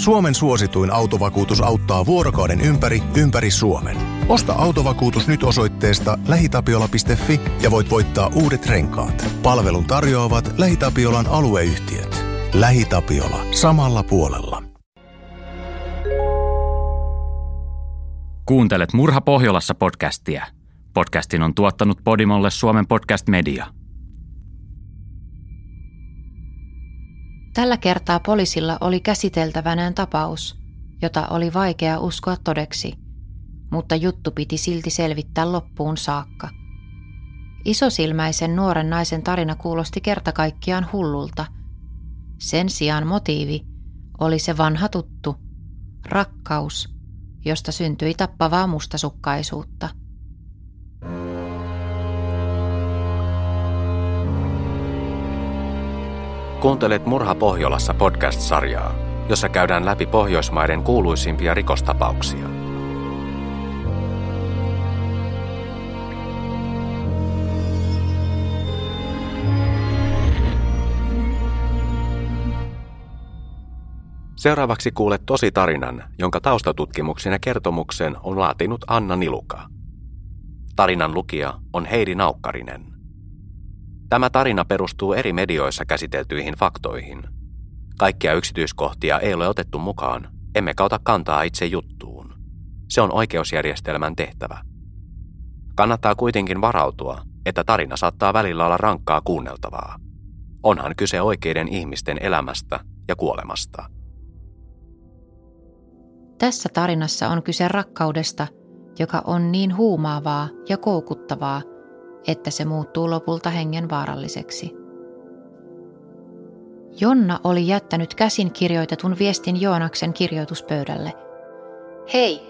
Suomen suosituin autovakuutus auttaa vuorokauden ympäri, ympäri Suomen. Osta autovakuutus nyt osoitteesta lähitapiola.fi ja voit voittaa uudet renkaat. Palvelun tarjoavat LähiTapiolan alueyhtiöt. LähiTapiola. Samalla puolella. Kuuntelet Murha Pohjolassa podcastia. Podcastin on tuottanut Podimolle Suomen podcast media. Tällä kertaa poliisilla oli käsiteltävänään tapaus, jota oli vaikea uskoa todeksi, mutta juttu piti silti selvittää loppuun saakka. Isosilmäisen nuoren naisen tarina kuulosti kerta kaikkiaan hullulta. Sen sijaan motiivi oli se vanha tuttu, rakkaus, josta syntyi tappavaa mustasukkaisuutta – Kuuntelet Murha Pohjolassa podcast-sarjaa, jossa käydään läpi Pohjoismaiden kuuluisimpia rikostapauksia. Seuraavaksi kuulet tosi tarinan, jonka taustatutkimuksen ja kertomuksen on laatinut Anna Niluka. Tarinan lukija on Heidi Naukkarinen. Tämä tarina perustuu eri medioissa käsiteltyihin faktoihin. Kaikkia yksityiskohtia ei ole otettu mukaan, emme ota kantaa itse juttuun. Se on oikeusjärjestelmän tehtävä. Kannattaa kuitenkin varautua, että tarina saattaa välillä olla rankkaa kuunneltavaa. Onhan kyse oikeiden ihmisten elämästä ja kuolemasta. Tässä tarinassa on kyse rakkaudesta, joka on niin huumaavaa ja koukuttavaa, että se muuttuu lopulta hengen vaaralliseksi. Jonna oli jättänyt käsin kirjoitetun viestin Joonaksen kirjoituspöydälle. Hei,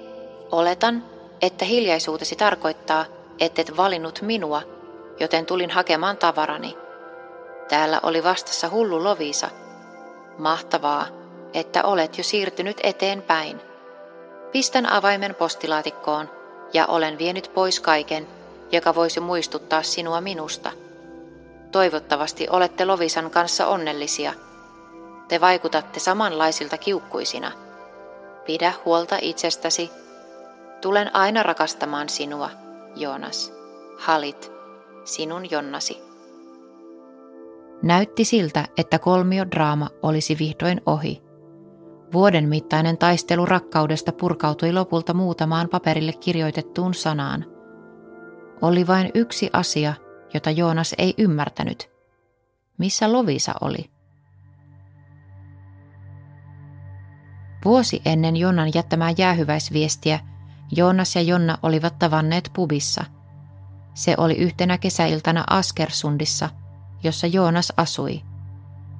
oletan, että hiljaisuutesi tarkoittaa, ettet valinnut minua, joten tulin hakemaan tavarani. Täällä oli vastassa hullu Lovisa. Mahtavaa, että olet jo siirtynyt eteenpäin. Pistän avaimen postilaatikkoon ja olen vienyt pois kaiken, joka voisi muistuttaa sinua minusta. Toivottavasti olette Lovisan kanssa onnellisia. Te vaikutatte samanlaisilta kiukkuisina. Pidä huolta itsestäsi. Tulen aina rakastamaan sinua, Joonas. Halit, sinun Jonnasi. Näytti siltä, että kolmiodraama olisi vihdoin ohi. Vuoden mittainen taistelu rakkaudesta purkautui lopulta muutamaan paperille kirjoitettuun sanaan – oli vain yksi asia, jota Joonas ei ymmärtänyt. Missä Lovisa oli? Vuosi ennen Jonnan jättämää jäähyväisviestiä Joonas ja Jonna olivat tavanneet pubissa. Se oli yhtenä kesäiltana Askersundissa, jossa Joonas asui.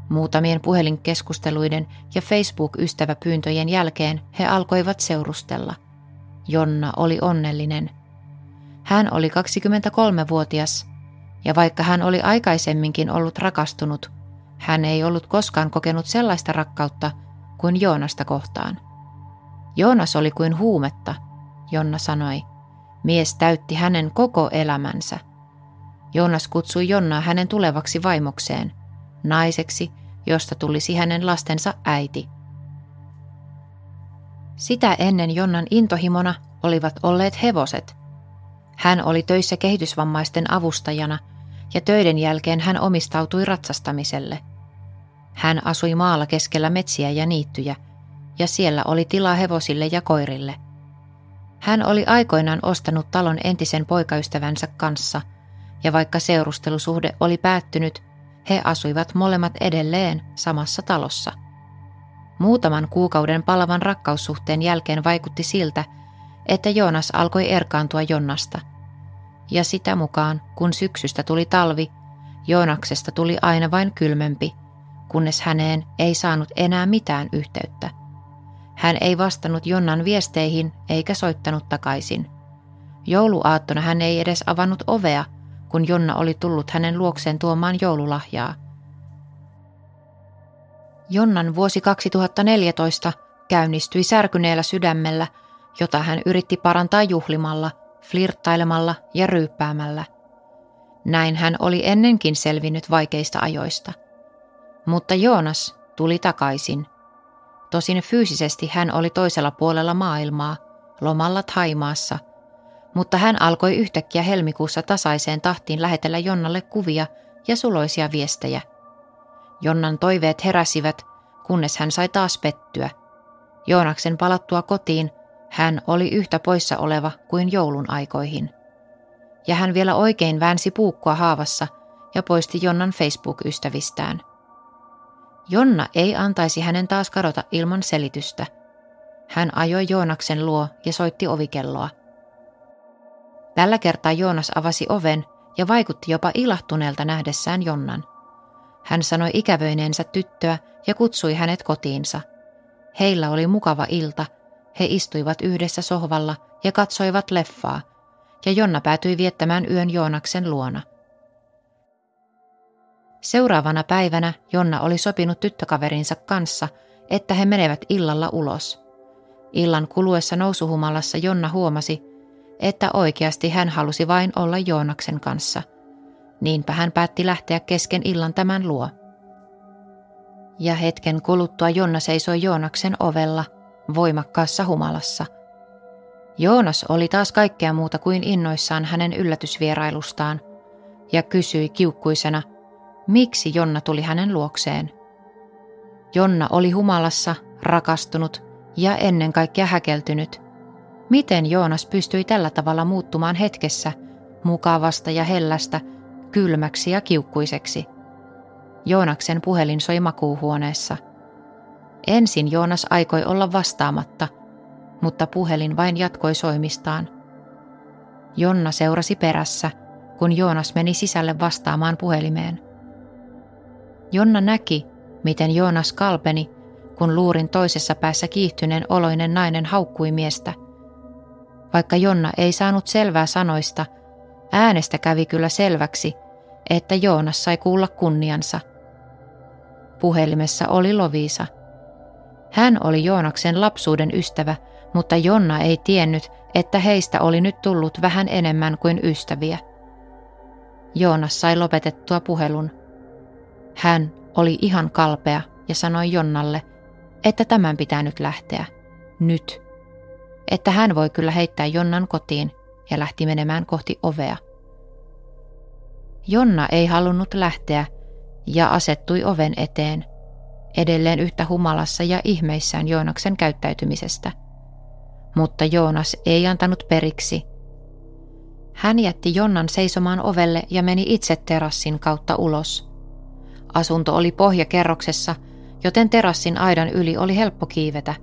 Muutamien puhelinkeskusteluiden ja Facebook-ystäväpyyntöjen jälkeen he alkoivat seurustella. Jonna oli onnellinen – hän oli 23-vuotias, ja vaikka hän oli aikaisemminkin ollut rakastunut, hän ei ollut koskaan kokenut sellaista rakkautta kuin Joonasta kohtaan. Joonas oli kuin huumetta, Jonna sanoi. Mies täytti hänen koko elämänsä. Joonas kutsui Jonnaa hänen tulevaksi vaimokseen, naiseksi, josta tulisi hänen lastensa äiti. Sitä ennen Jonnan intohimona olivat olleet hevoset – hän oli töissä kehitysvammaisten avustajana ja töiden jälkeen hän omistautui ratsastamiselle. Hän asui maalla keskellä metsiä ja niittyjä, ja siellä oli tilaa hevosille ja koirille. Hän oli aikoinaan ostanut talon entisen poikaystävänsä kanssa, ja vaikka seurustelusuhde oli päättynyt, he asuivat molemmat edelleen samassa talossa. Muutaman kuukauden palavan rakkaussuhteen jälkeen vaikutti siltä, että Joonas alkoi erkaantua Jonnasta. Ja sitä mukaan, kun syksystä tuli talvi, Joonaksesta tuli aina vain kylmempi, kunnes häneen ei saanut enää mitään yhteyttä. Hän ei vastannut Jonnan viesteihin eikä soittanut takaisin. Jouluaattona hän ei edes avannut ovea, kun Jonna oli tullut hänen luokseen tuomaan joululahjaa. Jonnan vuosi 2014 käynnistyi särkyneellä sydämellä – jota hän yritti parantaa juhlimalla, flirttailemalla ja ryyppäämällä. Näin hän oli ennenkin selvinnyt vaikeista ajoista. Mutta Joonas tuli takaisin. Tosin fyysisesti hän oli toisella puolella maailmaa, lomalla Haimaassa, mutta hän alkoi yhtäkkiä helmikuussa tasaiseen tahtiin lähetellä Jonnalle kuvia ja suloisia viestejä. Jonnan toiveet heräsivät, kunnes hän sai taas pettyä. Joonaksen palattua kotiin hän oli yhtä poissa oleva kuin joulun aikoihin. Ja hän vielä oikein väänsi puukkua haavassa ja poisti Jonnan Facebook-ystävistään. Jonna ei antaisi hänen taas kadota ilman selitystä. Hän ajoi Joonaksen luo ja soitti ovikelloa. Tällä kertaa Joonas avasi oven ja vaikutti jopa ilahtuneelta nähdessään Jonnan. Hän sanoi ikävöineensä tyttöä ja kutsui hänet kotiinsa. Heillä oli mukava ilta. He istuivat yhdessä sohvalla ja katsoivat leffaa, ja Jonna päätyi viettämään yön Joonaksen luona. Seuraavana päivänä Jonna oli sopinut tyttökaverinsa kanssa, että he menevät illalla ulos. Illan kuluessa nousuhumalassa Jonna huomasi, että oikeasti hän halusi vain olla Joonaksen kanssa. Niinpä hän päätti lähteä kesken illan tämän luo. Ja hetken kuluttua Jonna seisoi Joonaksen ovella, voimakkaassa humalassa. Joonas oli taas kaikkea muuta kuin innoissaan hänen yllätysvierailustaan ja kysyi kiukkuisena, miksi Jonna tuli hänen luokseen. Jonna oli humalassa, rakastunut ja ennen kaikkea häkeltynyt. Miten Joonas pystyi tällä tavalla muuttumaan hetkessä, mukavasta ja hellästä, kylmäksi ja kiukkuiseksi? Joonaksen puhelin soi makuuhuoneessa. Ensin Joonas aikoi olla vastaamatta, mutta puhelin vain jatkoi soimistaan. Jonna seurasi perässä, kun Joonas meni sisälle vastaamaan puhelimeen. Jonna näki, miten Joonas kalpeni, kun luurin toisessa päässä kiihtyneen oloinen nainen haukkui miestä. Vaikka Jonna ei saanut selvää sanoista, äänestä kävi kyllä selväksi, että Joonas sai kuulla kunniansa. Puhelimessa oli Lovisa. Hän oli Joonaksen lapsuuden ystävä, mutta Jonna ei tiennyt, että heistä oli nyt tullut vähän enemmän kuin ystäviä. Joonas sai lopetettua puhelun. Hän oli ihan kalpea ja sanoi Jonnalle, että tämän pitää nyt lähteä. Nyt. Että hän voi kyllä heittää Jonnan kotiin ja lähti menemään kohti ovea. Jonna ei halunnut lähteä ja asettui oven eteen, edelleen yhtä humalassa ja ihmeissään Joonaksen käyttäytymisestä. Mutta Joonas ei antanut periksi. Hän jätti Jonnan seisomaan ovelle ja meni itse terassin kautta ulos – Asunto oli pohjakerroksessa, joten terassin aidan yli oli helppo kiivetä.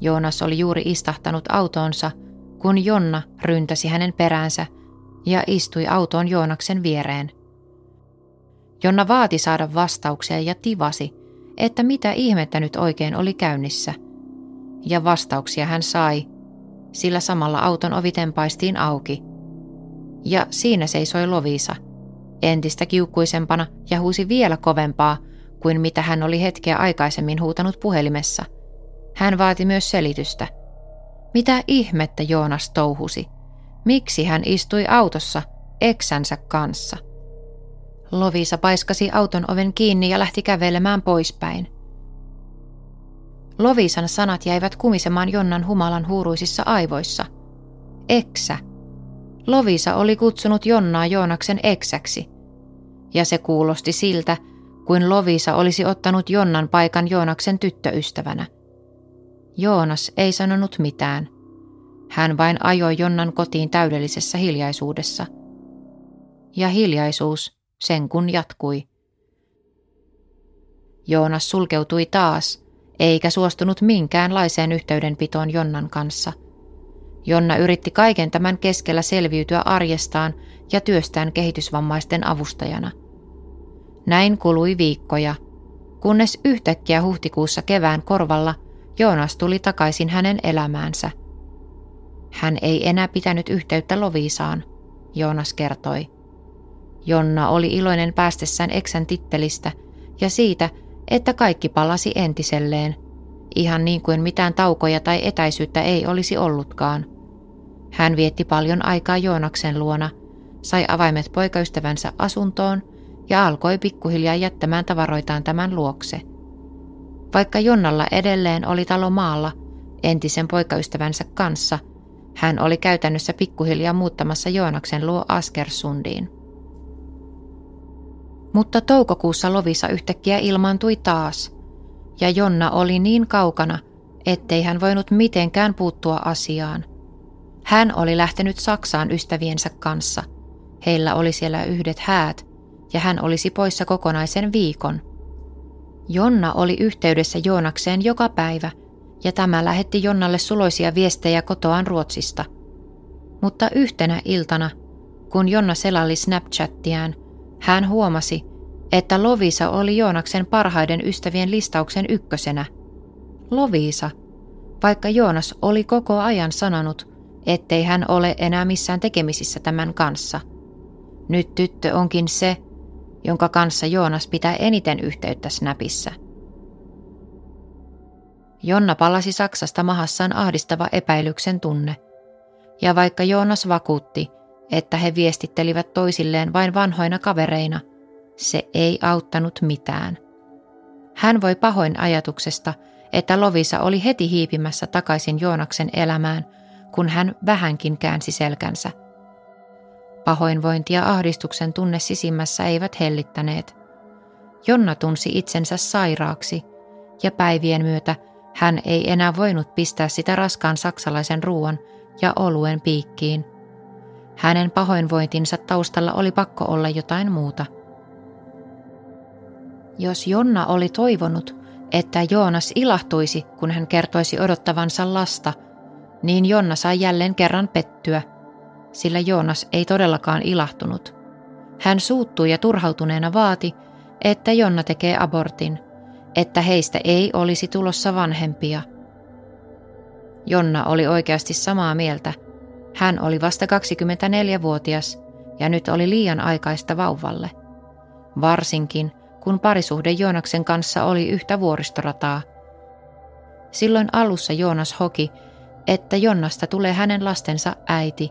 Joonas oli juuri istahtanut autoonsa, kun Jonna ryntäsi hänen peräänsä ja istui autoon Joonaksen viereen. Jonna vaati saada vastauksia ja tivasi, että mitä ihmettä nyt oikein oli käynnissä. Ja vastauksia hän sai, sillä samalla auton ovi tempaistiin auki. Ja siinä seisoi Lovisa – entistä kiukkuisempana ja huusi vielä kovempaa kuin mitä hän oli hetkeä aikaisemmin huutanut puhelimessa. Hän vaati myös selitystä. Mitä ihmettä Joonas touhusi? Miksi hän istui autossa eksänsä kanssa? Lovisa paiskasi auton oven kiinni ja lähti kävelemään poispäin. Lovisan sanat jäivät kumisemaan Jonnan humalan huuruisissa aivoissa. Eksä. Lovisa oli kutsunut Jonnaa Joonaksen eksäksi ja se kuulosti siltä, kuin Lovisa olisi ottanut Jonnan paikan Joonaksen tyttöystävänä. Joonas ei sanonut mitään. Hän vain ajoi Jonnan kotiin täydellisessä hiljaisuudessa. Ja hiljaisuus sen kun jatkui. Joonas sulkeutui taas, eikä suostunut minkäänlaiseen yhteydenpitoon Jonnan kanssa. Jonna yritti kaiken tämän keskellä selviytyä arjestaan ja työstään kehitysvammaisten avustajana – näin kului viikkoja, kunnes yhtäkkiä huhtikuussa kevään korvalla Joonas tuli takaisin hänen elämäänsä. Hän ei enää pitänyt yhteyttä Loviisaan, Joonas kertoi. Jonna oli iloinen päästessään eksän tittelistä ja siitä, että kaikki palasi entiselleen, ihan niin kuin mitään taukoja tai etäisyyttä ei olisi ollutkaan. Hän vietti paljon aikaa Joonaksen luona, sai avaimet poikaystävänsä asuntoon ja alkoi pikkuhiljaa jättämään tavaroitaan tämän luokse. Vaikka Jonnalla edelleen oli talo maalla entisen poikaystävänsä kanssa, hän oli käytännössä pikkuhiljaa muuttamassa Joonaksen luo Askersundiin. Mutta toukokuussa Lovisa yhtäkkiä ilmaantui taas, ja Jonna oli niin kaukana, ettei hän voinut mitenkään puuttua asiaan. Hän oli lähtenyt Saksaan ystäviensä kanssa. Heillä oli siellä yhdet häät, ja hän olisi poissa kokonaisen viikon. Jonna oli yhteydessä Joonakseen joka päivä, ja tämä lähetti Jonnalle suloisia viestejä kotoaan Ruotsista. Mutta yhtenä iltana, kun Jonna selali Snapchattiään, hän huomasi, että Lovisa oli Joonaksen parhaiden ystävien listauksen ykkösenä. Lovisa, vaikka Joonas oli koko ajan sanonut, ettei hän ole enää missään tekemisissä tämän kanssa. Nyt tyttö onkin se, jonka kanssa Joonas pitää eniten yhteyttä Snapissa. Jonna palasi Saksasta mahassaan ahdistava epäilyksen tunne. Ja vaikka Joonas vakuutti, että he viestittelivät toisilleen vain vanhoina kavereina, se ei auttanut mitään. Hän voi pahoin ajatuksesta, että Lovisa oli heti hiipimässä takaisin Joonaksen elämään, kun hän vähänkin käänsi selkänsä. Pahoinvointi ja ahdistuksen tunne sisimmässä eivät hellittäneet. Jonna tunsi itsensä sairaaksi, ja päivien myötä hän ei enää voinut pistää sitä raskaan saksalaisen ruoan ja oluen piikkiin. Hänen pahoinvointinsa taustalla oli pakko olla jotain muuta. Jos Jonna oli toivonut, että Joonas ilahtuisi, kun hän kertoisi odottavansa lasta, niin Jonna sai jälleen kerran pettyä, sillä Joonas ei todellakaan ilahtunut. Hän suuttui ja turhautuneena vaati, että Jonna tekee abortin, että heistä ei olisi tulossa vanhempia. Jonna oli oikeasti samaa mieltä. Hän oli vasta 24-vuotias ja nyt oli liian aikaista vauvalle. Varsinkin, kun parisuhde Joonaksen kanssa oli yhtä vuoristorataa. Silloin alussa Joonas hoki, että Jonnasta tulee hänen lastensa äiti,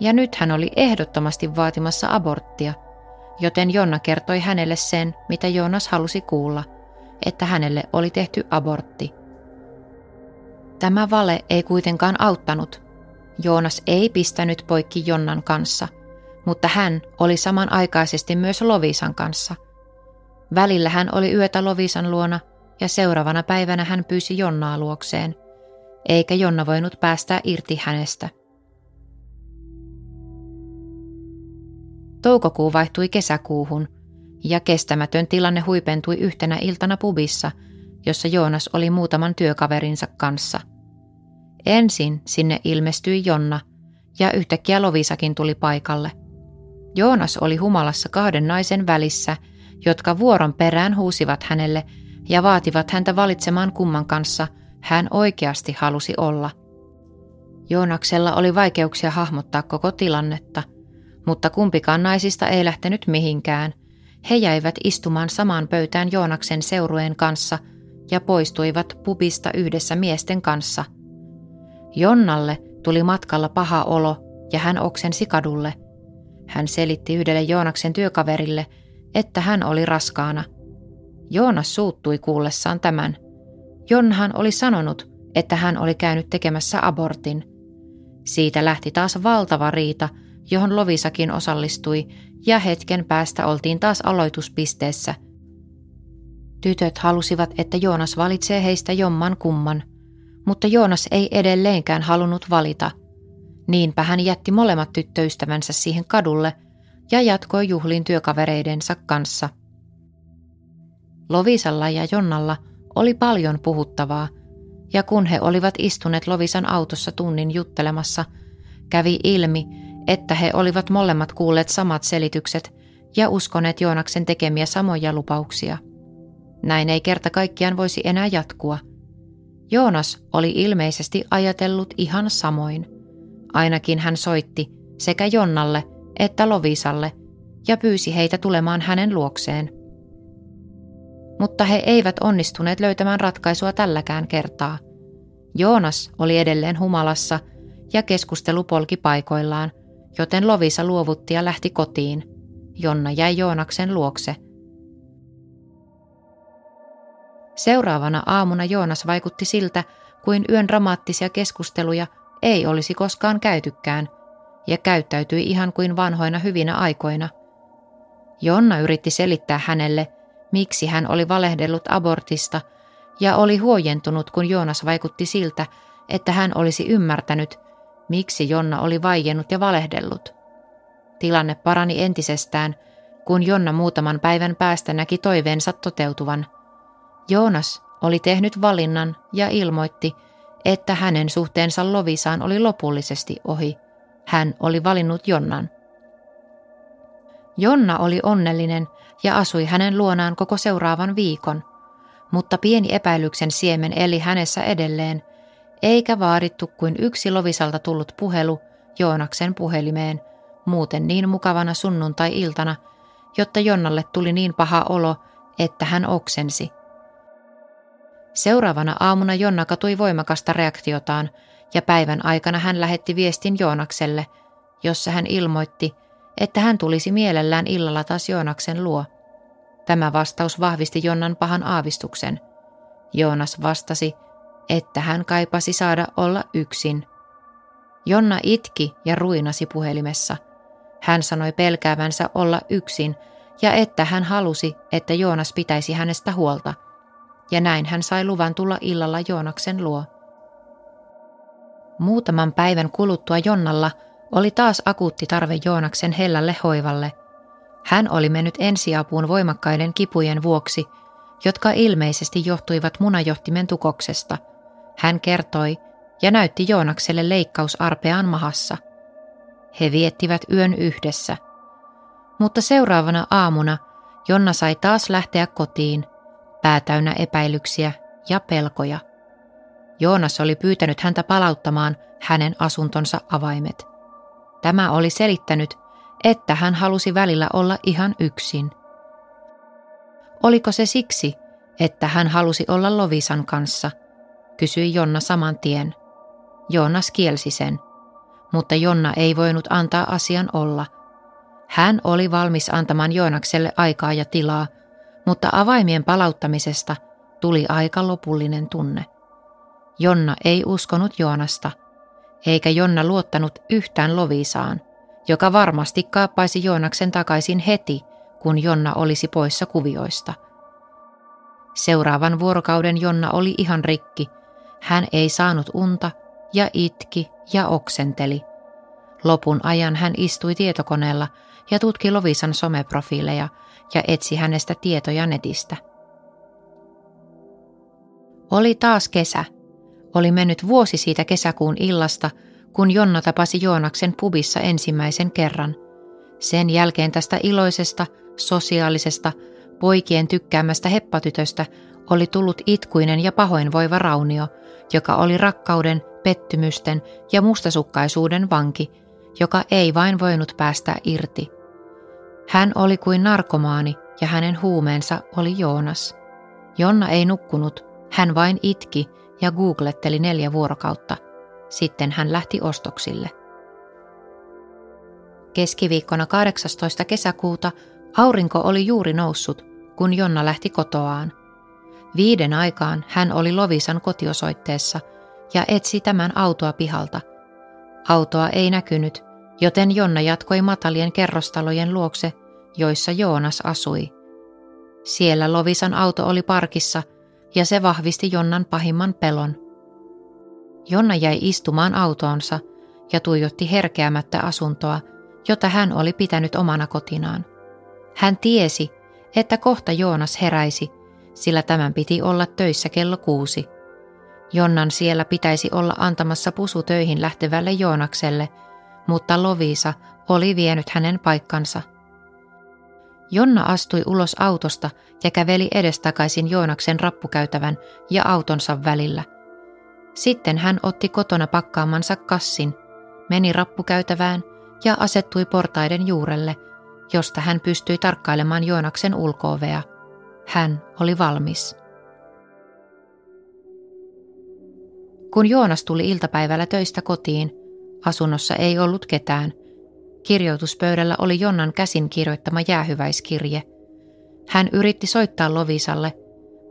ja nyt hän oli ehdottomasti vaatimassa aborttia, joten Jonna kertoi hänelle sen, mitä Joonas halusi kuulla, että hänelle oli tehty abortti. Tämä vale ei kuitenkaan auttanut. Joonas ei pistänyt poikki Jonnan kanssa, mutta hän oli samanaikaisesti myös Lovisan kanssa – Välillä hän oli yötä Lovisan luona ja seuraavana päivänä hän pyysi Jonnaa luokseen, eikä Jonna voinut päästää irti hänestä. Toukokuu vaihtui kesäkuuhun ja kestämätön tilanne huipentui yhtenä iltana pubissa, jossa Joonas oli muutaman työkaverinsa kanssa. Ensin sinne ilmestyi Jonna ja yhtäkkiä Lovisakin tuli paikalle. Joonas oli humalassa kahden naisen välissä – jotka vuoron perään huusivat hänelle ja vaativat häntä valitsemaan kumman kanssa hän oikeasti halusi olla. Joonaksella oli vaikeuksia hahmottaa koko tilannetta, mutta kumpikaan naisista ei lähtenyt mihinkään. He jäivät istumaan samaan pöytään Joonaksen seurueen kanssa ja poistuivat pubista yhdessä miesten kanssa. Jonnalle tuli matkalla paha olo ja hän oksensi kadulle. Hän selitti yhdelle Joonaksen työkaverille – että hän oli raskaana. Joonas suuttui kuullessaan tämän. Jonhan oli sanonut, että hän oli käynyt tekemässä abortin. Siitä lähti taas valtava riita, johon Lovisakin osallistui, ja hetken päästä oltiin taas aloituspisteessä. Tytöt halusivat, että Joonas valitsee heistä jomman kumman, mutta Joonas ei edelleenkään halunnut valita. Niinpä hän jätti molemmat tyttöystävänsä siihen kadulle – ja jatkoi juhliin työkavereidensa kanssa. Lovisalla ja Jonnalla oli paljon puhuttavaa, ja kun he olivat istuneet Lovisan autossa tunnin juttelemassa, kävi ilmi, että he olivat molemmat kuulleet samat selitykset ja uskoneet Joonaksen tekemiä samoja lupauksia. Näin ei kerta kaikkiaan voisi enää jatkua. Joonas oli ilmeisesti ajatellut ihan samoin. Ainakin hän soitti sekä Jonnalle – että Lovisalle ja pyysi heitä tulemaan hänen luokseen. Mutta he eivät onnistuneet löytämään ratkaisua tälläkään kertaa. Joonas oli edelleen humalassa ja keskustelu polki paikoillaan, joten Lovisa luovutti ja lähti kotiin. Jonna jäi Joonaksen luokse. Seuraavana aamuna Joonas vaikutti siltä, kuin yön dramaattisia keskusteluja ei olisi koskaan käytykään, ja käyttäytyi ihan kuin vanhoina hyvinä aikoina. Jonna yritti selittää hänelle, miksi hän oli valehdellut abortista, ja oli huojentunut, kun Joonas vaikutti siltä, että hän olisi ymmärtänyt, miksi Jonna oli vaiennut ja valehdellut. Tilanne parani entisestään, kun Jonna muutaman päivän päästä näki toiveensa toteutuvan. Joonas oli tehnyt valinnan ja ilmoitti, että hänen suhteensa Lovisaan oli lopullisesti ohi. Hän oli valinnut Jonnan. Jonna oli onnellinen ja asui hänen luonaan koko seuraavan viikon, mutta pieni epäilyksen siemen eli hänessä edelleen, eikä vaadittu kuin yksi Lovisalta tullut puhelu Joonaksen puhelimeen, muuten niin mukavana sunnuntai-iltana, jotta Jonnalle tuli niin paha olo, että hän oksensi. Seuraavana aamuna Jonna katui voimakasta reaktiotaan ja päivän aikana hän lähetti viestin Joonakselle, jossa hän ilmoitti, että hän tulisi mielellään illalla taas Joonaksen luo. Tämä vastaus vahvisti Jonnan pahan aavistuksen. Joonas vastasi, että hän kaipasi saada olla yksin. Jonna itki ja ruinasi puhelimessa. Hän sanoi pelkäävänsä olla yksin ja että hän halusi, että Joonas pitäisi hänestä huolta – ja näin hän sai luvan tulla illalla Joonaksen luo. Muutaman päivän kuluttua Jonnalla oli taas akuutti tarve Joonaksen hellälle hoivalle. Hän oli mennyt ensiapuun voimakkaiden kipujen vuoksi, jotka ilmeisesti johtuivat munajohtimen tukoksesta. Hän kertoi ja näytti Joonakselle leikkausarpeaan mahassa. He viettivät yön yhdessä. Mutta seuraavana aamuna Jonna sai taas lähteä kotiin – pää täynnä epäilyksiä ja pelkoja. Joonas oli pyytänyt häntä palauttamaan hänen asuntonsa avaimet. Tämä oli selittänyt, että hän halusi välillä olla ihan yksin. Oliko se siksi, että hän halusi olla Lovisan kanssa, kysyi Jonna saman tien. Joonas kielsi sen, mutta Jonna ei voinut antaa asian olla. Hän oli valmis antamaan Joonakselle aikaa ja tilaa, mutta avaimien palauttamisesta tuli aika lopullinen tunne. Jonna ei uskonut Joonasta, eikä Jonna luottanut yhtään Lovisaan, joka varmasti kaappaisi Joonaksen takaisin heti, kun Jonna olisi poissa kuvioista. Seuraavan vuorokauden Jonna oli ihan rikki. Hän ei saanut unta ja itki ja oksenteli. Lopun ajan hän istui tietokoneella ja tutki Lovisan someprofiileja – ja etsi hänestä tietoja netistä. Oli taas kesä. Oli mennyt vuosi siitä kesäkuun illasta, kun Jonna tapasi Joonaksen pubissa ensimmäisen kerran. Sen jälkeen tästä iloisesta, sosiaalisesta, poikien tykkäämästä heppatytöstä oli tullut itkuinen ja pahoinvoiva raunio, joka oli rakkauden, pettymysten ja mustasukkaisuuden vanki, joka ei vain voinut päästä irti – hän oli kuin narkomaani ja hänen huumeensa oli Joonas. Jonna ei nukkunut, hän vain itki ja googletteli neljä vuorokautta. Sitten hän lähti ostoksille. Keskiviikkona 18. kesäkuuta aurinko oli juuri noussut, kun Jonna lähti kotoaan. Viiden aikaan hän oli Lovisan kotiosoitteessa ja etsi tämän autoa pihalta. Autoa ei näkynyt, joten Jonna jatkoi matalien kerrostalojen luokse, joissa Joonas asui. Siellä Lovisan auto oli parkissa ja se vahvisti Jonnan pahimman pelon. Jonna jäi istumaan autoonsa ja tuijotti herkeämättä asuntoa, jota hän oli pitänyt omana kotinaan. Hän tiesi, että kohta Joonas heräisi, sillä tämän piti olla töissä kello kuusi. Jonnan siellä pitäisi olla antamassa pusu töihin lähtevälle Joonakselle – mutta Lovisa oli vienyt hänen paikkansa. Jonna astui ulos autosta ja käveli edestakaisin Joonaksen rappukäytävän ja autonsa välillä. Sitten hän otti kotona pakkaamansa kassin, meni rappukäytävään ja asettui portaiden juurelle, josta hän pystyi tarkkailemaan Joonaksen ulkoovea. Hän oli valmis. Kun Joonas tuli iltapäivällä töistä kotiin, Asunnossa ei ollut ketään. Kirjoituspöydällä oli Jonnan käsin kirjoittama jäähyväiskirje. Hän yritti soittaa Lovisalle,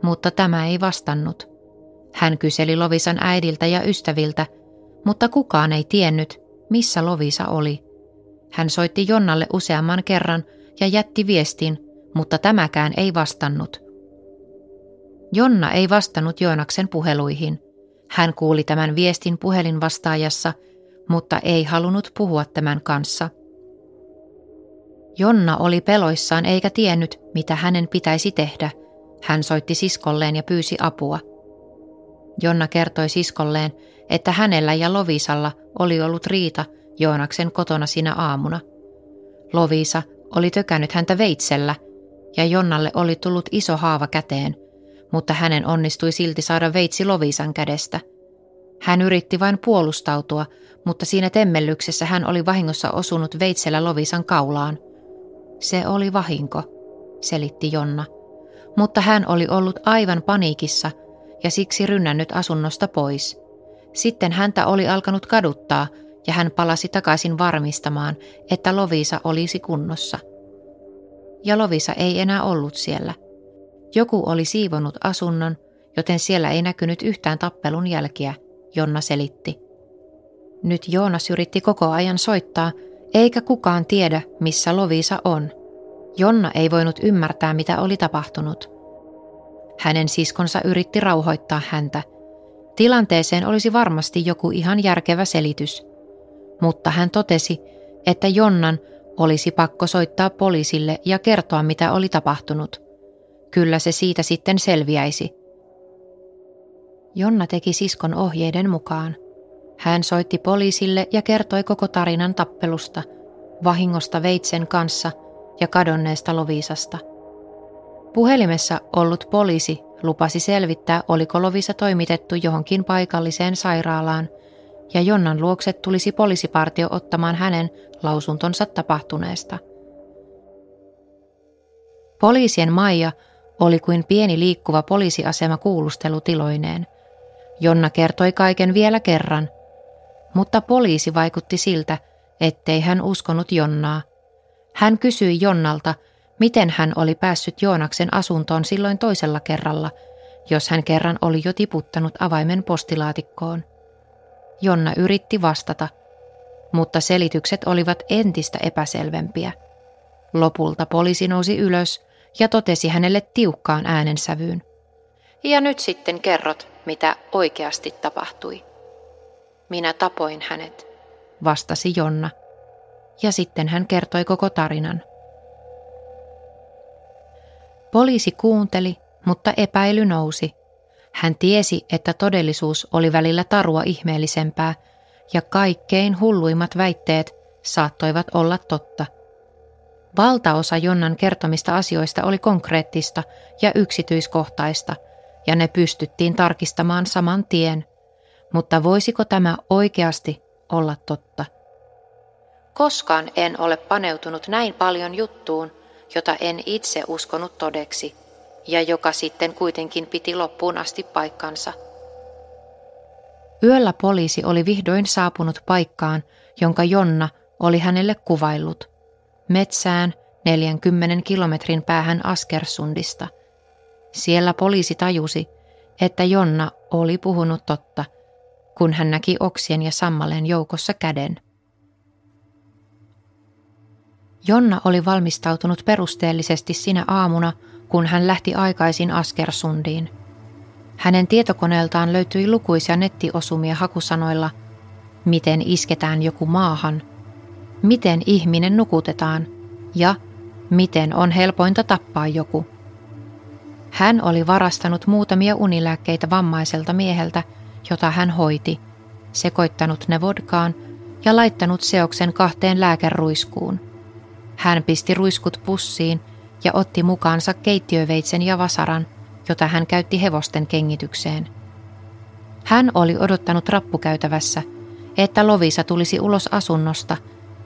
mutta tämä ei vastannut. Hän kyseli Lovisan äidiltä ja ystäviltä, mutta kukaan ei tiennyt, missä Lovisa oli. Hän soitti Jonnalle useamman kerran ja jätti viestin, mutta tämäkään ei vastannut. Jonna ei vastannut Joonaksen puheluihin. Hän kuuli tämän viestin puhelinvastaajassa, mutta ei halunnut puhua tämän kanssa. Jonna oli peloissaan eikä tiennyt, mitä hänen pitäisi tehdä. Hän soitti siskolleen ja pyysi apua. Jonna kertoi siskolleen, että hänellä ja Lovisalla oli ollut riita Joonaksen kotona sinä aamuna. Lovisa oli tökännyt häntä veitsellä ja Jonnalle oli tullut iso haava käteen, mutta hänen onnistui silti saada veitsi Lovisan kädestä. Hän yritti vain puolustautua, mutta siinä temmellyksessä hän oli vahingossa osunut veitsellä Lovisan kaulaan. Se oli vahinko, selitti Jonna. Mutta hän oli ollut aivan paniikissa ja siksi rynnännyt asunnosta pois. Sitten häntä oli alkanut kaduttaa ja hän palasi takaisin varmistamaan, että Lovisa olisi kunnossa. Ja Lovisa ei enää ollut siellä. Joku oli siivonut asunnon, joten siellä ei näkynyt yhtään tappelun jälkiä, Jonna selitti. Nyt Joonas yritti koko ajan soittaa, eikä kukaan tiedä, missä Lovisa on. Jonna ei voinut ymmärtää, mitä oli tapahtunut. Hänen siskonsa yritti rauhoittaa häntä. Tilanteeseen olisi varmasti joku ihan järkevä selitys. Mutta hän totesi, että Jonnan olisi pakko soittaa poliisille ja kertoa, mitä oli tapahtunut. Kyllä se siitä sitten selviäisi. Jonna teki siskon ohjeiden mukaan. Hän soitti poliisille ja kertoi koko tarinan tappelusta, vahingosta veitsen kanssa ja kadonneesta Lovisasta. Puhelimessa ollut poliisi lupasi selvittää, oliko Lovisa toimitettu johonkin paikalliseen sairaalaan, ja Jonnan luokse tulisi poliisipartio ottamaan hänen lausuntonsa tapahtuneesta. Poliisien Maija oli kuin pieni liikkuva poliisiasema kuulustelutiloineen. Jonna kertoi kaiken vielä kerran, mutta poliisi vaikutti siltä, ettei hän uskonut Jonnaa. Hän kysyi Jonnalta, miten hän oli päässyt Joonaksen asuntoon silloin toisella kerralla, jos hän kerran oli jo tiputtanut avaimen postilaatikkoon. Jonna yritti vastata, mutta selitykset olivat entistä epäselvempiä. Lopulta poliisi nousi ylös ja totesi hänelle tiukkaan äänensävyyn. Ja nyt sitten kerrot, mitä oikeasti tapahtui. Minä tapoin hänet, vastasi Jonna. Ja sitten hän kertoi koko tarinan. Poliisi kuunteli, mutta epäily nousi. Hän tiesi, että todellisuus oli välillä tarua ihmeellisempää ja kaikkein hulluimmat väitteet saattoivat olla totta. Valtaosa Jonnan kertomista asioista oli konkreettista ja yksityiskohtaista, ja ne pystyttiin tarkistamaan saman tien. Mutta voisiko tämä oikeasti olla totta? Koskaan en ole paneutunut näin paljon juttuun, jota en itse uskonut todeksi, ja joka sitten kuitenkin piti loppuun asti paikkansa. Yöllä poliisi oli vihdoin saapunut paikkaan, jonka Jonna oli hänelle kuvaillut. Metsään 40 kilometrin päähän Askersundista. Siellä poliisi tajusi, että Jonna oli puhunut totta, kun hän näki oksien ja sammaleen joukossa käden. Jonna oli valmistautunut perusteellisesti sinä aamuna, kun hän lähti aikaisin Askersundiin. Hänen tietokoneeltaan löytyi lukuisia nettiosumia hakusanoilla miten isketään joku maahan, miten ihminen nukutetaan ja miten on helpointa tappaa joku. Hän oli varastanut muutamia unilääkkeitä vammaiselta mieheltä, jota hän hoiti, sekoittanut ne vodkaan ja laittanut seoksen kahteen lääkeruiskuun. Hän pisti ruiskut pussiin ja otti mukaansa keittiöveitsen ja vasaran, jota hän käytti hevosten kengitykseen. Hän oli odottanut rappukäytävässä, että Lovisa tulisi ulos asunnosta,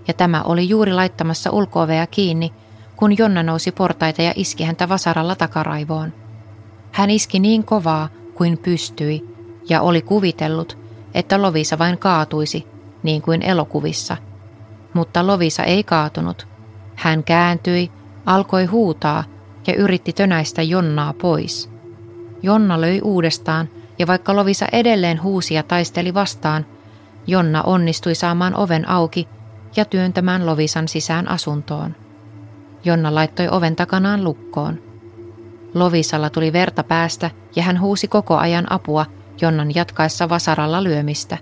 ja tämä oli juuri laittamassa ulkoovea kiinni, kun Jonna nousi portaita ja iski häntä vasaralla takaraivoon. Hän iski niin kovaa kuin pystyi, ja oli kuvitellut, että Lovisa vain kaatuisi, niin kuin elokuvissa. Mutta Lovisa ei kaatunut. Hän kääntyi, alkoi huutaa ja yritti tönäistä Jonnaa pois. Jonna löi uudestaan, ja vaikka Lovisa edelleen huusi ja taisteli vastaan, Jonna onnistui saamaan oven auki ja työntämään Lovisan sisään asuntoon. Jonna laittoi oven takanaan lukkoon. Lovisalla tuli verta päästä ja hän huusi koko ajan apua Jonnan jatkaessa vasaralla lyömistä.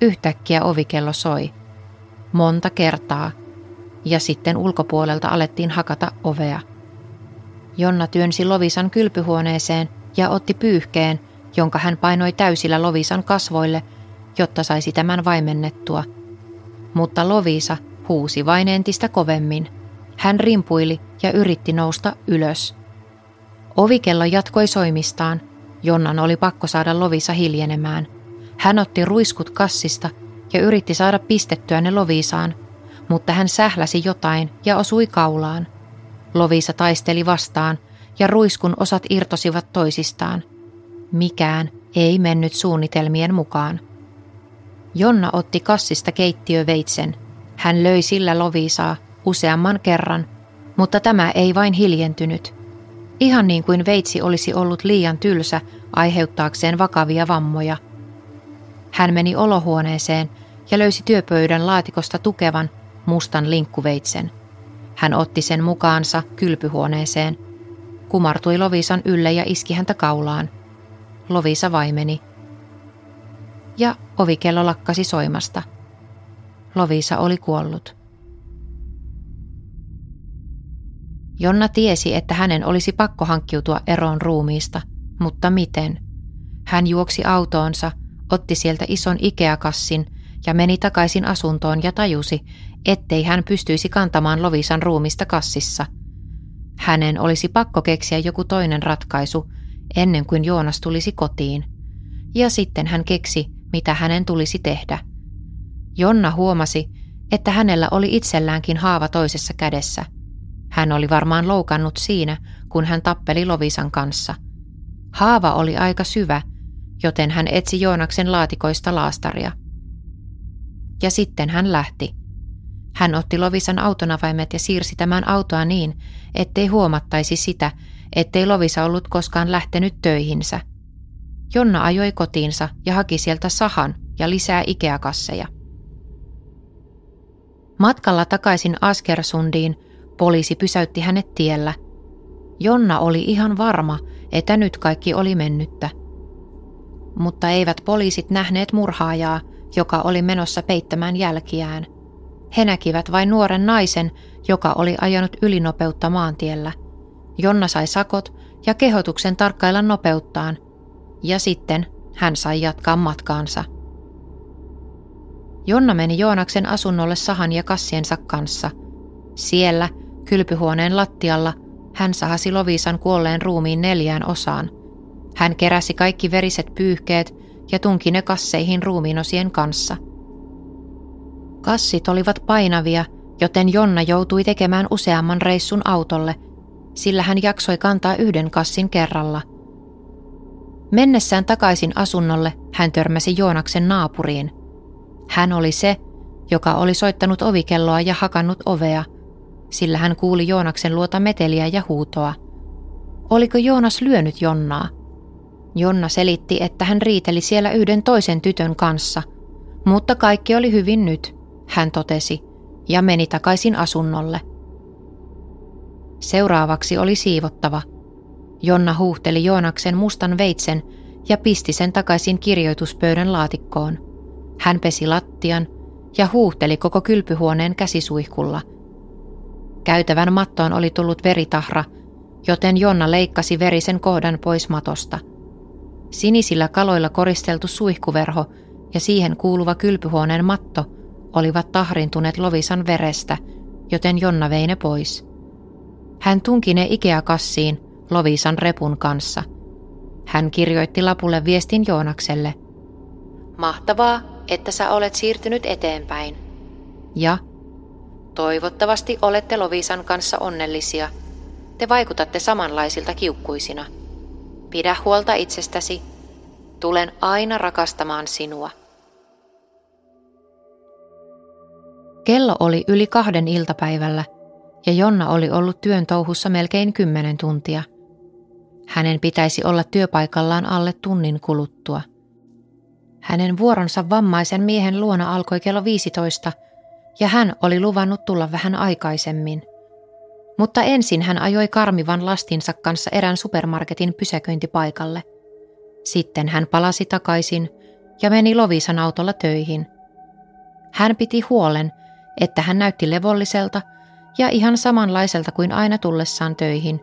Yhtäkkiä ovikello soi. Monta kertaa. Ja sitten ulkopuolelta alettiin hakata ovea. Jonna työnsi Lovisan kylpyhuoneeseen ja otti pyyhkeen, jonka hän painoi täysillä Lovisan kasvoille, jotta saisi tämän vaimennettua. Mutta Lovisa huusi vain entistä kovemmin. Hän rimpuili ja yritti nousta ylös. Ovikello jatkoi soimistaan. Jonnan oli pakko saada Lovisa hiljenemään. Hän otti ruiskut kassista ja yritti saada pistettyä ne Lovisaan, mutta hän sähläsi jotain ja osui kaulaan. Lovisa taisteli vastaan ja ruiskun osat irtosivat toisistaan. Mikään ei mennyt suunnitelmien mukaan. Jonna otti kassista keittiöveitsen. Hän löi sillä Lovisaa useamman kerran, mutta tämä ei vain hiljentynyt. Ihan niin kuin veitsi olisi ollut liian tylsä aiheuttaakseen vakavia vammoja. Hän meni olohuoneeseen ja löysi työpöydän laatikosta tukevan, mustan linkkuveitsen. Hän otti sen mukaansa kylpyhuoneeseen, kumartui Lovisan ylle ja iski häntä kaulaan. Lovisa vaimeni. Ja ovikello lakkasi soimasta. Lovisa oli kuollut. Jonna tiesi, että hänen olisi pakko hankkiutua eroon ruumiista, mutta miten? Hän juoksi autoonsa, otti sieltä ison Ikea-kassin ja meni takaisin asuntoon ja tajusi, ettei hän pystyisi kantamaan Lovisan ruumista kassissa. Hänen olisi pakko keksiä joku toinen ratkaisu ennen kuin Joonas tulisi kotiin. Ja sitten hän keksi, mitä hänen tulisi tehdä. Jonna huomasi, että hänellä oli itselläänkin haava toisessa kädessä. Hän oli varmaan loukannut siinä, kun hän tappeli Lovisan kanssa. Haava oli aika syvä, joten hän etsi Joonaksen laatikoista laastaria. Ja sitten hän lähti. Hän otti Lovisan autonavaimet ja siirsi tämän autoa niin, ettei huomattaisi sitä, ettei Lovisa ollut koskaan lähtenyt töihinsä. Jonna ajoi kotiinsa ja haki sieltä sahan ja lisää Ikea-kasseja. Matkalla takaisin Askersundiin poliisi pysäytti hänet tiellä. Jonna oli ihan varma, että nyt kaikki oli mennyttä. Mutta eivät poliisit nähneet murhaajaa, joka oli menossa peittämään jälkiään – he näkivät vain nuoren naisen, joka oli ajanut ylinopeutta maantiellä. Jonna sai sakot ja kehotuksen tarkkailla nopeuttaan, ja sitten hän sai jatkaa matkaansa. Jonna meni Joonaksen asunnolle sahan ja kassiensa kanssa. Siellä, kylpyhuoneen lattialla, hän sahasi Lovisan kuolleen ruumiin neljään osaan. Hän keräsi kaikki veriset pyyhkeet ja tunki ne kasseihin ruumiinosien kanssa – Kassit olivat painavia, joten Jonna joutui tekemään useamman reissun autolle, sillä hän jaksoi kantaa yhden kassin kerralla. Mennessään takaisin asunnolle hän törmäsi Joonaksen naapuriin. Hän oli se, joka oli soittanut ovikelloa ja hakannut ovea, sillä hän kuuli Joonaksen luota meteliä ja huutoa. Oliko Joonas lyönyt Jonnaa? Jonna selitti, että hän riiteli siellä yhden toisen tytön kanssa, mutta kaikki oli hyvin nyt – hän totesi, ja meni takaisin asunnolle. Seuraavaksi oli siivottava. Jonna huuhteli Joonaksen mustan veitsen ja pisti sen takaisin kirjoituspöydän laatikkoon. Hän pesi lattian ja huuhteli koko kylpyhuoneen käsisuihkulla. Käytävän mattoon oli tullut veritahra, joten Jonna leikkasi verisen kohdan pois matosta. Sinisillä kaloilla koristeltu suihkuverho ja siihen kuuluva kylpyhuoneen matto – olivat tahrintuneet Lovisan verestä, joten Jonna vei ne pois. Hän tunki ne Ikea-kassiin Lovisan repun kanssa. Hän kirjoitti lapulle viestin Joonakselle. Mahtavaa, että sä olet siirtynyt eteenpäin. Ja toivottavasti olette Lovisan kanssa onnellisia. Te vaikutatte samanlaisilta kiukkuisina. Pidä huolta itsestäsi. Tulen aina rakastamaan sinua. Kello oli yli kahden iltapäivällä ja Jonna oli ollut työn touhussa melkein kymmenen tuntia. Hänen pitäisi olla työpaikallaan alle tunnin kuluttua. Hänen vuoronsa vammaisen miehen luona alkoi kello 15 ja hän oli luvannut tulla vähän aikaisemmin. Mutta ensin hän ajoi karmivan lastinsa kanssa erään supermarketin pysäköintipaikalle. Sitten hän palasi takaisin ja meni Lovisan autolla töihin. Hän piti huolen, että hän näytti levolliselta ja ihan samanlaiselta kuin aina tullessaan töihin,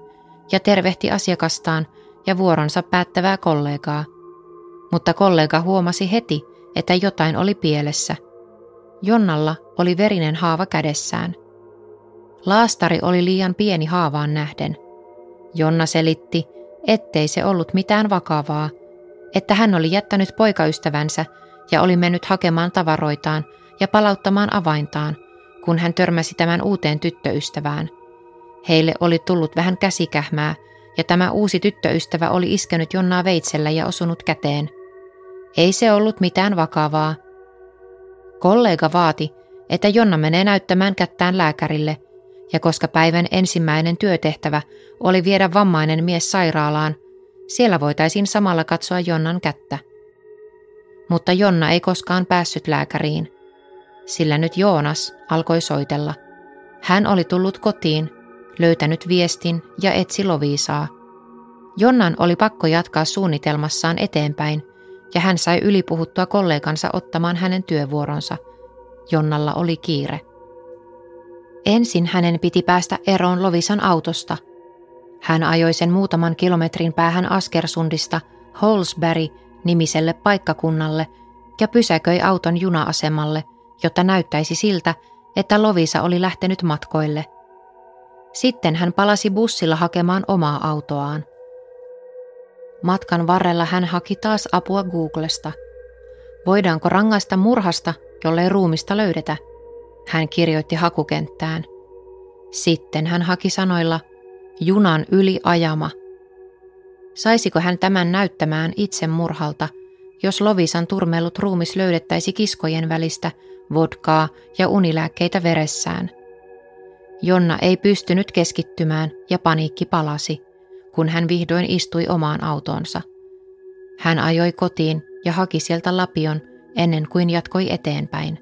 ja tervehti asiakastaan ja vuoronsa päättävää kollegaa. Mutta kollega huomasi heti, että jotain oli pielessä. Jonnalla oli verinen haava kädessään. Laastari oli liian pieni haavaan nähden. Jonna selitti, ettei se ollut mitään vakavaa, että hän oli jättänyt poikaystävänsä ja oli mennyt hakemaan tavaroitaan ja palauttamaan avaintaan, kun hän törmäsi tämän uuteen tyttöystävään. Heille oli tullut vähän käsikähmää, ja tämä uusi tyttöystävä oli iskenyt Jonnaa veitsellä ja osunut käteen. Ei se ollut mitään vakavaa. Kollega vaati, että Jonna menee näyttämään kättään lääkärille, ja koska päivän ensimmäinen työtehtävä oli viedä vammainen mies sairaalaan, siellä voitaisiin samalla katsoa Jonnan kättä. Mutta Jonna ei koskaan päässyt lääkäriin, sillä nyt Joonas alkoi soitella. Hän oli tullut kotiin, löytänyt viestin ja etsi Loviisaa. Jonnan oli pakko jatkaa suunnitelmassaan eteenpäin, ja hän sai ylipuhuttua kollegansa ottamaan hänen työvuoronsa. Jonnalla oli kiire. Ensin hänen piti päästä eroon Lovisan autosta. Hän ajoi sen muutaman kilometrin päähän Askersundista Holsberry nimiselle paikkakunnalle ja pysäköi auton juna-asemalle, jotta näyttäisi siltä, että Lovisa oli lähtenyt matkoille. Sitten hän palasi bussilla hakemaan omaa autoaan. Matkan varrella hän haki taas apua Googlesta. Voidaanko rangaista murhasta, jollei ruumista löydetä? Hän kirjoitti hakukenttään. Sitten hän haki sanoilla junan yli ajama. Saisiko hän tämän näyttämään itsemurhalta, jos Lovisan turmellut ruumis löydettäisi kiskojen välistä, vodkaa ja unilääkkeitä veressään? Jonna ei pystynyt keskittymään ja paniikki palasi, kun hän vihdoin istui omaan autonsa. Hän ajoi kotiin ja haki sieltä lapion ennen kuin jatkoi eteenpäin.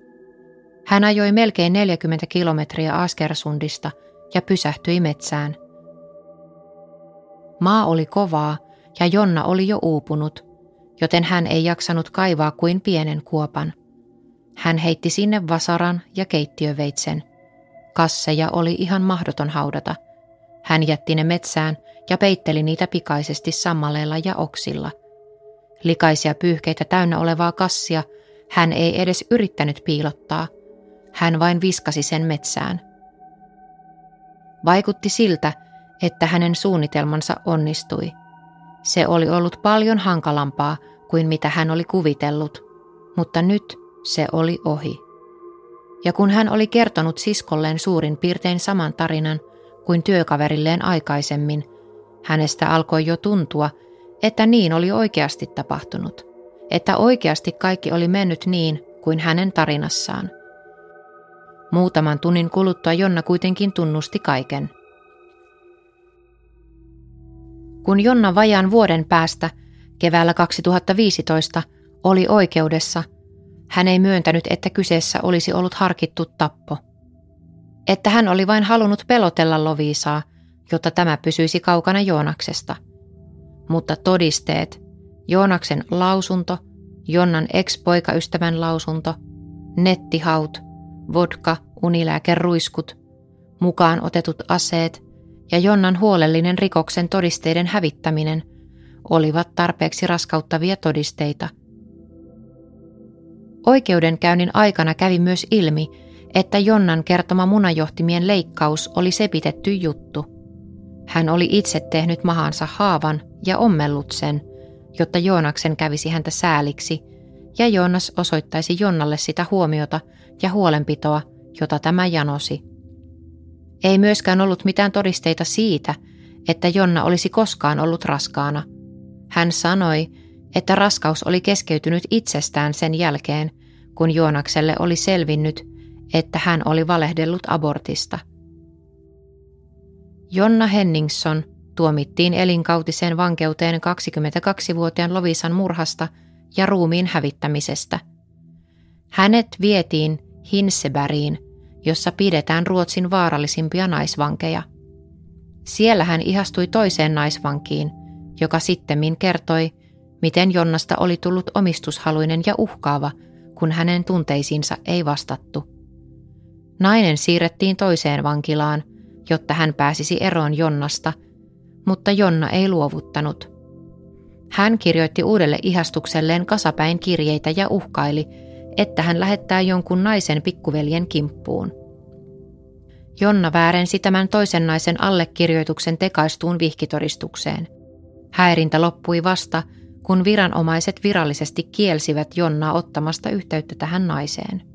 Hän ajoi melkein 40 kilometriä Askersundista ja pysähtyi metsään. Maa oli kovaa ja Jonna oli jo uupunut, joten hän ei jaksanut kaivaa kuin pienen kuopan. Hän heitti sinne vasaran ja keittiöveitsen. Kasseja oli ihan mahdoton haudata. Hän jätti ne metsään ja peitteli niitä pikaisesti sammaleella ja oksilla. Likaisia pyyhkeitä täynnä olevaa kassia hän ei edes yrittänyt piilottaa – hän vain viskasi sen metsään. Vaikutti siltä, että hänen suunnitelmansa onnistui. Se oli ollut paljon hankalampaa kuin mitä hän oli kuvitellut, mutta nyt se oli ohi. Ja kun hän oli kertonut siskolleen suurin piirtein saman tarinan kuin työkaverilleen aikaisemmin, hänestä alkoi jo tuntua, että niin oli oikeasti tapahtunut, että oikeasti kaikki oli mennyt niin kuin hänen tarinassaan – Muutaman tunnin kuluttua Jonna kuitenkin tunnusti kaiken. Kun Jonna vajaan vuoden päästä, keväällä 2015, oli oikeudessa, hän ei myöntänyt, että kyseessä olisi ollut harkittu tappo. Että hän oli vain halunnut pelotella Loviisaa, jotta tämä pysyisi kaukana Joonaksesta. Mutta todisteet, Joonaksen lausunto, Jonnan ex-poikaystävän lausunto, nettihaut vodka, unilääkeruiskut, mukaan otetut aseet ja Jonnan huolellinen rikoksen todisteiden hävittäminen olivat tarpeeksi raskauttavia todisteita. Oikeudenkäynnin aikana kävi myös ilmi, että Jonnan kertoma munajohtimien leikkaus oli sepitetty juttu. Hän oli itse tehnyt mahansa haavan ja ommellut sen, jotta Joonaksen kävisi häntä sääliksi, ja Joonas osoittaisi Jonnalle sitä huomiota – ja huolenpitoa, jota tämä janosi. Ei myöskään ollut mitään todisteita siitä, että Jonna olisi koskaan ollut raskaana. Hän sanoi, että raskaus oli keskeytynyt itsestään sen jälkeen, kun Joonakselle oli selvinnyt, että hän oli valehdellut abortista. Jonna Henningsson tuomittiin elinkautiseen vankeuteen 22-vuotiaan Lovisan murhasta ja ruumiin hävittämisestä. Hänet vietiin Hinsebergiin, jossa pidetään Ruotsin vaarallisimpia naisvankeja. Siellä hän ihastui toiseen naisvankiin, joka sittemmin kertoi, miten Jonnasta oli tullut omistushaluinen ja uhkaava, kun hänen tunteisiinsa ei vastattu. Nainen siirrettiin toiseen vankilaan, jotta hän pääsisi eroon Jonnasta, mutta Jonna ei luovuttanut. Hän kirjoitti uudelle ihastukselleen kasapäin kirjeitä ja uhkaili, että hän lähettää jonkun naisen pikkuveljen kimppuun. Jonna väärensi tämän toisen naisen allekirjoituksen tekaistuun vihkitodistukseen. Häirintä loppui vasta, kun viranomaiset virallisesti kielsivät Jonnaa ottamasta yhteyttä tähän naiseen.